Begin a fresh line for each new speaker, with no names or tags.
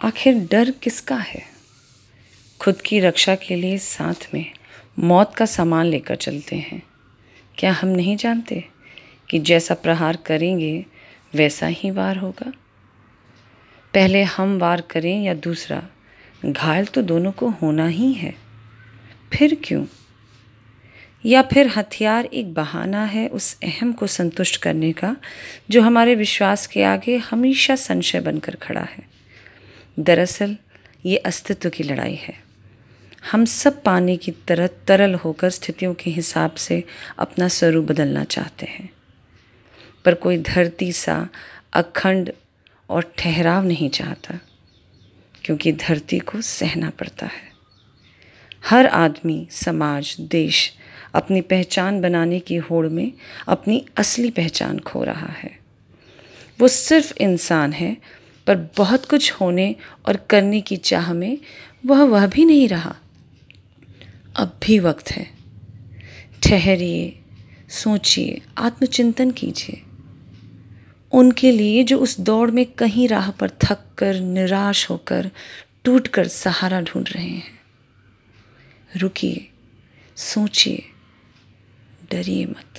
आखिर डर किसका है? खुद की रक्षा के लिए साथ में मौत का सामान लेकर चलते हैं। क्या हम नहीं जानते कि जैसा प्रहार करेंगे, वैसा ही वार होगा? पहले हम वार करें या दूसरा, घायल तो दोनों को होना ही है। फिर क्यों? या फिर हथियार एक बहाना है उस अहम को संतुष्ट करने का, जो हमारे विश्वास के आगे हमेशा संशय बनकर खड़ा है? दरअसल, ये अस्तित्व की लड़ाई है। हम सब पानी की तरह तरल होकर स्थितियों के हिसाब से अपना स्वरूप बदलना चाहते हैं। पर कोई धरती सा अखंड और ठहराव नहीं चाहता, क्योंकि धरती को सहना पड़ता है। हर आदमी, समाज, देश अपनी पहचान बनाने की होड़ में अपनी असली पहचान खो रहा है। वो सिर्फ़ इंसान है पर बहुत कुछ होने और करने की चाह में वह वह भी नहीं रहा। अब भी वक्त है। ठहरिए, सोचिए, आत्मचिंतन कीजिए। उनके लिए जो उस दौड़ में कहीं राह पर थक कर निराश होकर टूट कर सहारा ढूंढ रहे हैं। रुकिए, सोचिए, डरिए मत।